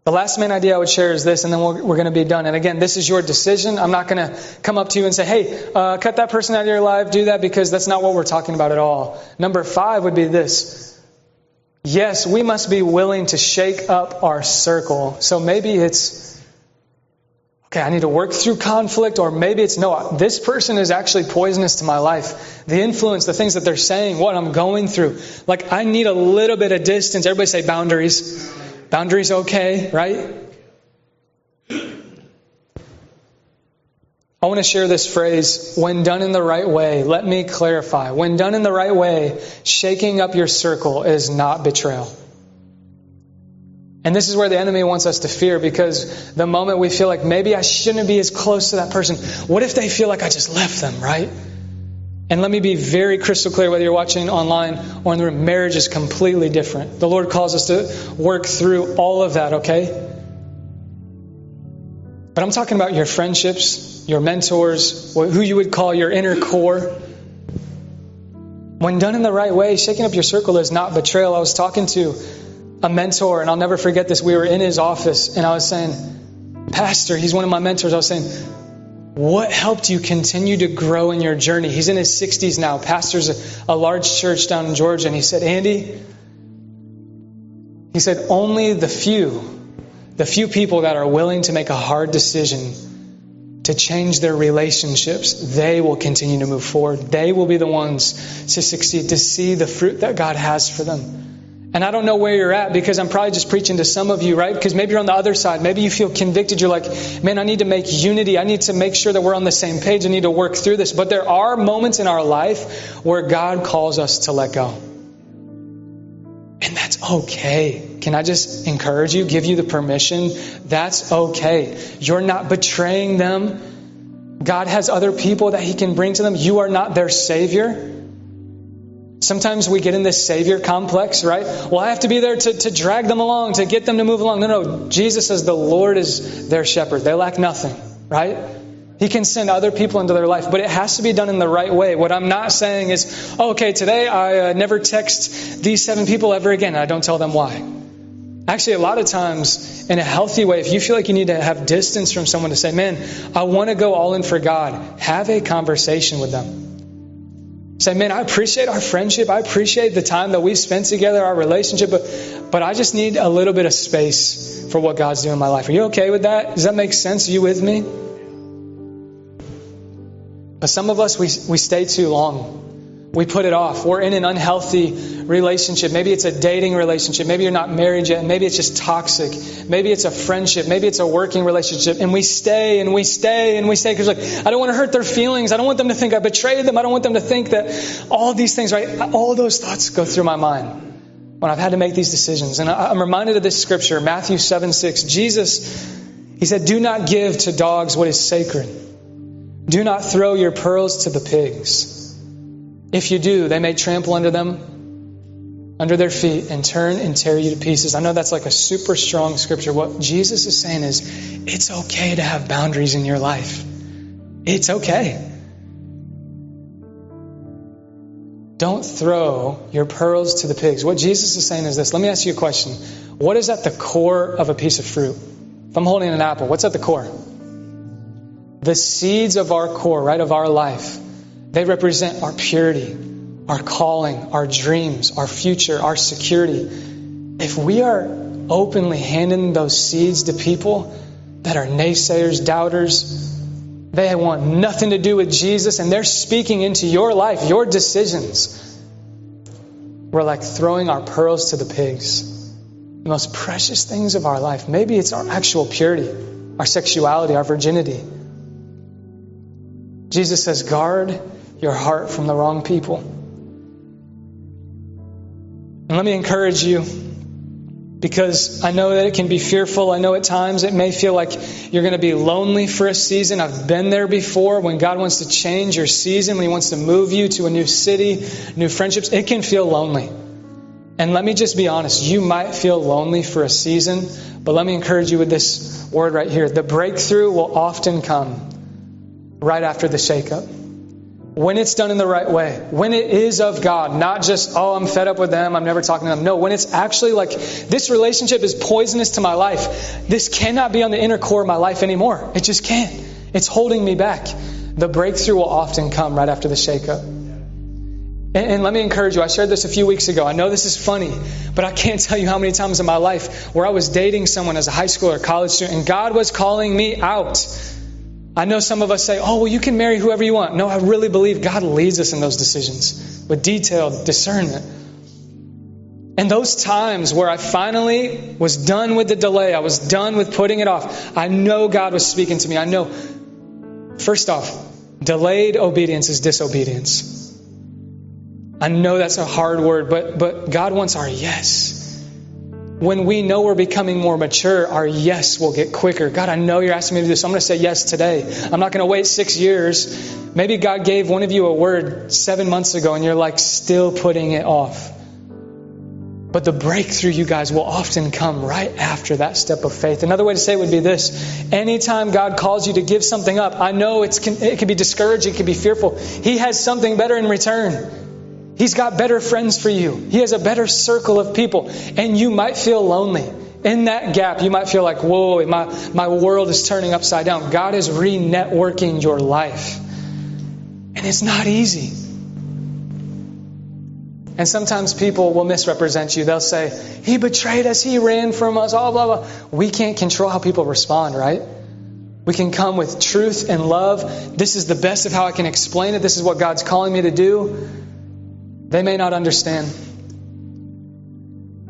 The last main idea I would share is this, and then we're, we're going to be done. And again, this is your decision. I'm not going to come up to you and say, hey, uh, cut that person out of your life, do that, because that's not what we're talking about at all. Number five would be this. Yes, we must be willing to shake up our circle. So maybe it's, okay, I need to work through conflict, or maybe it's, no, this person is actually poisonous to my life. The influence, the things that they're saying, what I'm going through. Like, I need a little bit of distance. Everybody say boundaries. Boundaries okay, right? I want to share this phrase, when done in the right way. Let me clarify. When done in the right way, shaking up your circle is not betrayal. And this is where the enemy wants us to fear because the moment we feel like maybe I shouldn't be as close to that person, what if they feel like I just left them, right? And let me be very crystal clear whether you're watching online or in the room, marriage is completely different. The Lord calls us to work through all of that, okay? But I'm talking about your friendships, your mentors, who you would call your inner core. When done in the right way, shaking up your circle is not betrayal. I was talking to a mentor, and I'll never forget this. We were in his office, and I was saying, Pastor, he's one of my mentors. I was saying, what helped you continue to grow in your journey? He's in his 60s now, pastors a, a large church down in Georgia, and he said, Andy, he said, only the few, the few people that are willing to make a hard decision to change their relationships, they will continue to move forward. They will be the ones to succeed, to see the fruit that God has for them. And I don't know where you're at because I'm probably just preaching to some of you, right? Because maybe you're on the other side. Maybe you feel convicted. You're like, man, I need to make unity. I need to make sure that we're on the same page. I need to work through this. But there are moments in our life where God calls us to let go. Okay. Can I just encourage you, give you the permission? That's okay. You're not betraying them. God has other people that He can bring to them. You are not their Savior. Sometimes we get in this savior complex, right? Well, I have to be there to, to drag them along, to get them to move along. No, no. Jesus says the Lord is their shepherd. They lack nothing, right? He can send other people into their life, but it has to be done in the right way. What I'm not saying is, oh, okay, today I uh, never text these seven people ever again. I don't tell them why. Actually, a lot of times, in a healthy way, if you feel like you need to have distance from someone to say, man, I want to go all in for God, have a conversation with them. Say, man, I appreciate our friendship. I appreciate the time that we've spent together, our relationship, but, but I just need a little bit of space for what God's doing in my life. Are you okay with that? Does that make sense? Are you with me? But some of us, we, we stay too long. we put it off. We're in an unhealthy relationship. Maybe it's a dating relationship. Maybe you're not married yet. Maybe it's just toxic. Maybe it's a friendship. Maybe it's a working relationship. And we stay and we stay and we stay because like, I don't want to hurt their feelings. I don't want them to think I betrayed them. I don't want them to think that all these things, right? All those thoughts go through my mind when I've had to make these decisions. And I'm reminded of this scripture, Matthew 7, 6. Jesus, he said, do not give to dogs what is sacred. Do not throw your pearls to the pigs. If you do, they may trample under them, under their feet, and turn and tear you to pieces. I know that's like a super strong scripture. What Jesus is saying is, it's okay to have boundaries in your life. It's okay. Don't throw your pearls to the pigs. What Jesus is saying is this. Let me ask you a question. What is at the core of a piece of fruit? If I'm holding an apple, what's at the core? The seeds of our core, right, of our life they represent our purity, our calling, our dreams, our future, our security. If we are openly handing those seeds to people that are naysayers, doubters, they want nothing to do with Jesus and they're speaking into your life, your decisions. We're like throwing our pearls to the pigs. The most precious things of our life. Maybe it's our actual purity, our sexuality, our virginity. Jesus says, guard your heart from the wrong people. And let me encourage you because I know that it can be fearful. I know at times it may feel like you're going to be lonely for a season. I've been there before when God wants to change your season, when He wants to move you to a new city, new friendships. It can feel lonely. And let me just be honest, you might feel lonely for a season, but let me encourage you with this word right here. The breakthrough will often come right after the shakeup when it's done in the right way, when it is of God, not just, oh, I'm fed up with them, I'm never talking to them. No, when it's actually like, this relationship is poisonous to my life. This cannot be on the inner core of my life anymore. It just can't. It's holding me back. The breakthrough will often come right after the shakeup. And, let me encourage you, I shared this a few weeks ago. I know this is funny, but I can't tell you how many times in my life where I was dating someone as a high school or college student and God was calling me out. I know some of us say, oh, well, you can marry whoever you want. No, I really believe God leads us in those decisions with detailed discernment. And those times where I finally was done with the delay, I was done with putting it off, I know God was speaking to me. I know, first off, delayed obedience is disobedience. I know that's a hard word, but, but God wants our yes when we know we're becoming more mature, our yes will get quicker. God, I know you're asking me to do this. So I'm going to say yes today. I'm not going to wait six years. Maybe God gave one of you a word seven months ago and you're like still putting it off. But the breakthrough, you guys, will often come right after that step of faith. Another way to say it would be this anytime God calls you to give something up, I know it can be discouraging, it can be fearful. He has something better in return. He's got better friends for you. He has a better circle of people. And you might feel lonely. In that gap, you might feel like, whoa, my, my world is turning upside down. God is re networking your life. And it's not easy. And sometimes people will misrepresent you. They'll say, He betrayed us, He ran from us, all blah, blah. We can't control how people respond, right? We can come with truth and love. This is the best of how I can explain it. This is what God's calling me to do. They may not understand.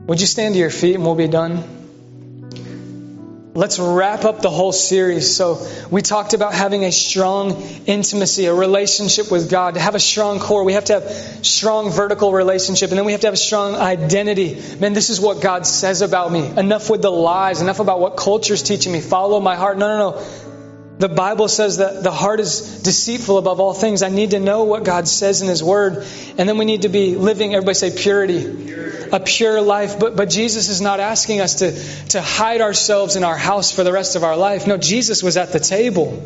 Would you stand to your feet and we'll be done? Let's wrap up the whole series. So, we talked about having a strong intimacy, a relationship with God. To have a strong core, we have to have strong vertical relationship, and then we have to have a strong identity. Man, this is what God says about me. Enough with the lies, enough about what culture's teaching me. Follow my heart. No, no, no. The Bible says that the heart is deceitful above all things. I need to know what God says in His Word. And then we need to be living, everybody say purity, a pure life. But, but Jesus is not asking us to, to hide ourselves in our house for the rest of our life. No, Jesus was at the table.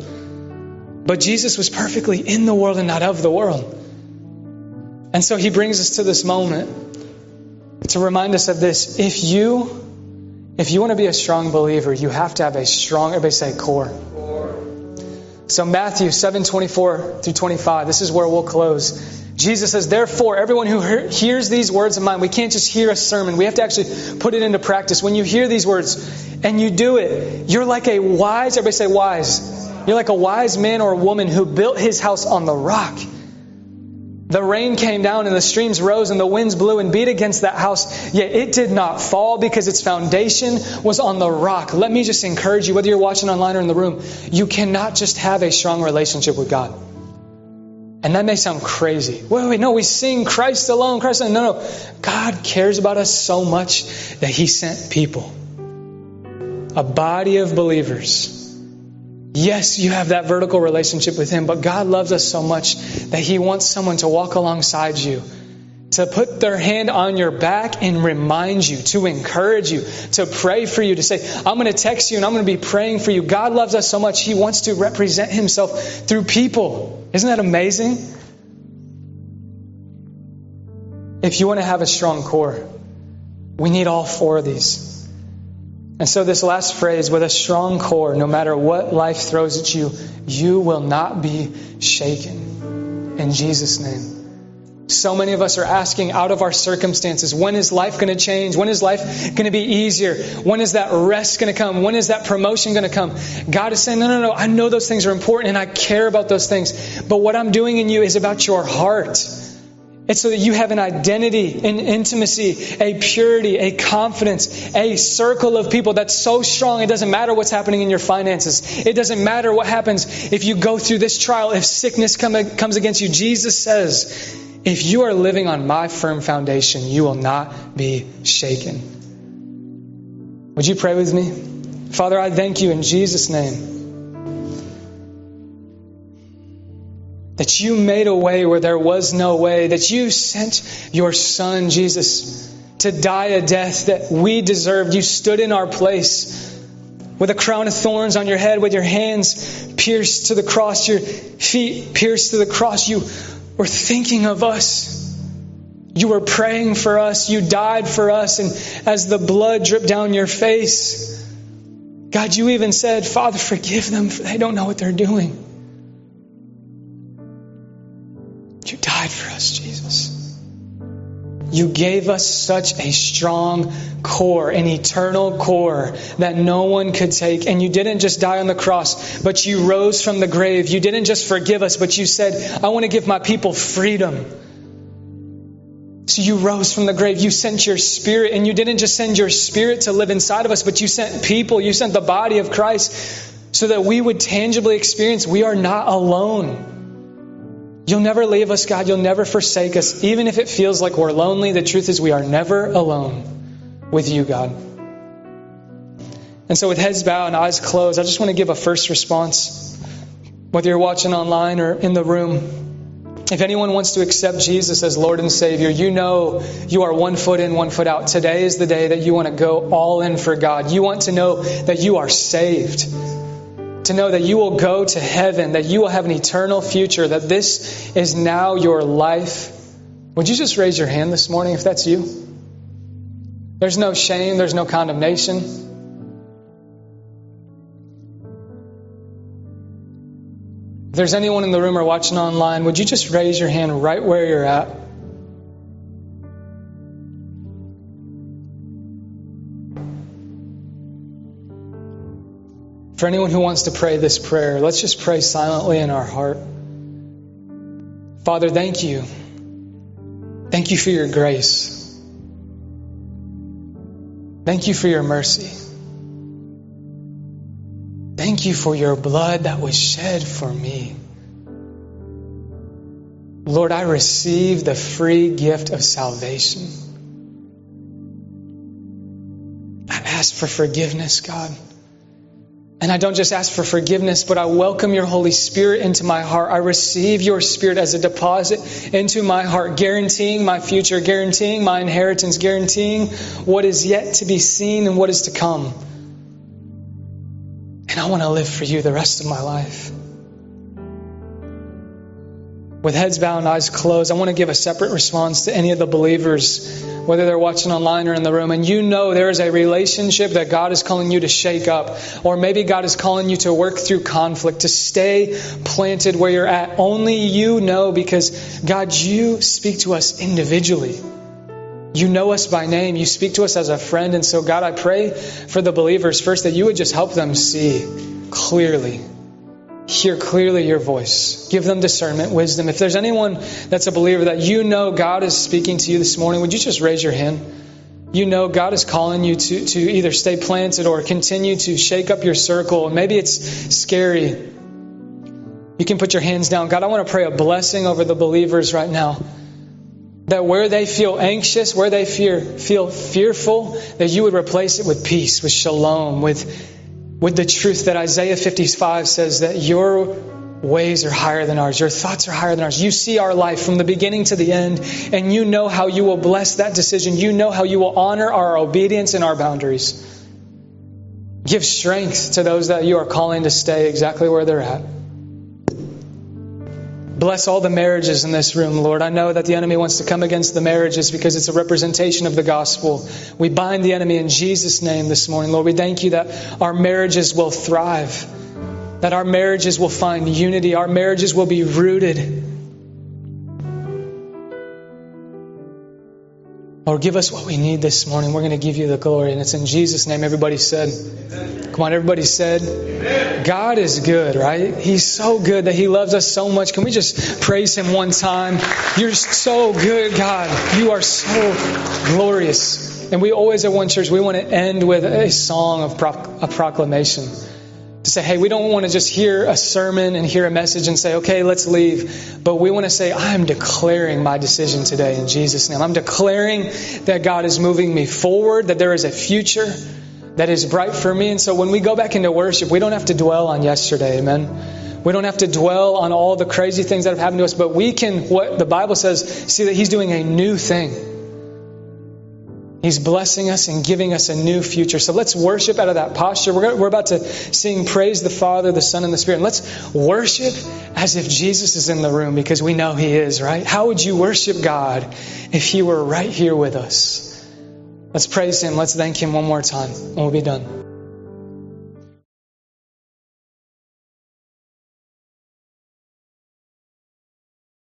But Jesus was perfectly in the world and not of the world. And so He brings us to this moment to remind us of this. If you if you want to be a strong believer, you have to have a strong, everybody say core. So Matthew 7, 24 through 25, this is where we'll close. Jesus says, therefore, everyone who hears these words of mine, we can't just hear a sermon. We have to actually put it into practice. When you hear these words and you do it, you're like a wise, everybody say wise. You're like a wise man or a woman who built his house on the rock. The rain came down and the streams rose and the winds blew and beat against that house, yet it did not fall because its foundation was on the rock. Let me just encourage you, whether you're watching online or in the room, you cannot just have a strong relationship with God. And that may sound crazy. Wait, wait, no, we sing Christ alone, Christ alone. No, no. God cares about us so much that He sent people, a body of believers Yes, you have that vertical relationship with Him, but God loves us so much that He wants someone to walk alongside you, to put their hand on your back and remind you, to encourage you, to pray for you, to say, I'm going to text you and I'm going to be praying for you. God loves us so much, He wants to represent Himself through people. Isn't that amazing? If you want to have a strong core, we need all four of these. And so, this last phrase, with a strong core, no matter what life throws at you, you will not be shaken. In Jesus' name. So many of us are asking out of our circumstances, when is life going to change? When is life going to be easier? When is that rest going to come? When is that promotion going to come? God is saying, no, no, no, I know those things are important and I care about those things. But what I'm doing in you is about your heart. It's so that you have an identity, an intimacy, a purity, a confidence, a circle of people that's so strong it doesn't matter what's happening in your finances. It doesn't matter what happens if you go through this trial, if sickness come, comes against you. Jesus says, if you are living on my firm foundation, you will not be shaken. Would you pray with me? Father, I thank you in Jesus' name That you made a way where there was no way. That you sent your son, Jesus, to die a death that we deserved. You stood in our place with a crown of thorns on your head, with your hands pierced to the cross, your feet pierced to the cross. You were thinking of us. You were praying for us. You died for us. And as the blood dripped down your face, God, you even said, Father, forgive them, for they don't know what they're doing. You gave us such a strong core, an eternal core that no one could take. And you didn't just die on the cross, but you rose from the grave. You didn't just forgive us, but you said, I want to give my people freedom. So you rose from the grave. You sent your spirit, and you didn't just send your spirit to live inside of us, but you sent people. You sent the body of Christ so that we would tangibly experience we are not alone. You'll never leave us, God. You'll never forsake us. Even if it feels like we're lonely, the truth is we are never alone with you, God. And so, with heads bowed and eyes closed, I just want to give a first response. Whether you're watching online or in the room, if anyone wants to accept Jesus as Lord and Savior, you know you are one foot in, one foot out. Today is the day that you want to go all in for God. You want to know that you are saved to know that you will go to heaven, that you will have an eternal future, that this is now your life, would you just raise your hand this morning if that's you? There's no shame, there's no condemnation. If there's anyone in the room or watching online, would you just raise your hand right where you're at? For anyone who wants to pray this prayer, let's just pray silently in our heart. Father, thank you. Thank you for your grace. Thank you for your mercy. Thank you for your blood that was shed for me. Lord, I receive the free gift of salvation. I ask for forgiveness, God. And I don't just ask for forgiveness, but I welcome your Holy Spirit into my heart. I receive your Spirit as a deposit into my heart, guaranteeing my future, guaranteeing my inheritance, guaranteeing what is yet to be seen and what is to come. And I want to live for you the rest of my life. With heads bowed and eyes closed, I want to give a separate response to any of the believers whether they're watching online or in the room, and you know there is a relationship that God is calling you to shake up, or maybe God is calling you to work through conflict, to stay planted where you're at. Only you know because God, you speak to us individually. You know us by name. You speak to us as a friend. And so, God, I pray for the believers first that you would just help them see clearly hear clearly your voice. Give them discernment, wisdom. If there's anyone that's a believer that you know God is speaking to you this morning, would you just raise your hand? You know God is calling you to, to either stay planted or continue to shake up your circle. And Maybe it's scary. You can put your hands down. God, I want to pray a blessing over the believers right now. That where they feel anxious, where they fear, feel fearful, that you would replace it with peace, with shalom, with with the truth that Isaiah 55 says that your ways are higher than ours, your thoughts are higher than ours. You see our life from the beginning to the end, and you know how you will bless that decision. You know how you will honor our obedience and our boundaries. Give strength to those that you are calling to stay exactly where they're at. Bless all the marriages in this room, Lord. I know that the enemy wants to come against the marriages because it's a representation of the gospel. We bind the enemy in Jesus' name this morning, Lord. We thank you that our marriages will thrive, that our marriages will find unity, our marriages will be rooted. Lord, give us what we need this morning. We're going to give you the glory. And it's in Jesus' name. Everybody said, Amen. Come on, everybody said, Amen. God is good, right? He's so good that He loves us so much. Can we just praise Him one time? You're so good, God. You are so glorious. And we always at One Church, we want to end with a song of pro- a proclamation to say, hey, we don't want to just hear a sermon and hear a message and say, okay, let's leave. But we want to say, I am declaring my decision today in Jesus' name. I'm declaring that God is moving me forward, that there is a future that is bright for me. And so when we go back into worship, we don't have to dwell on yesterday, amen. We don't have to dwell on all the crazy things that have happened to us, but we can, what the Bible says, see that He's doing a new thing. He's blessing us and giving us a new future. So let's worship out of that posture. We're, we're about to sing Praise the Father, the Son, and the Spirit. And let's worship as if Jesus is in the room because we know He is, right? How would you worship God if He were right here with us? Let's praise Him. Let's thank Him one more time, and we'll be done.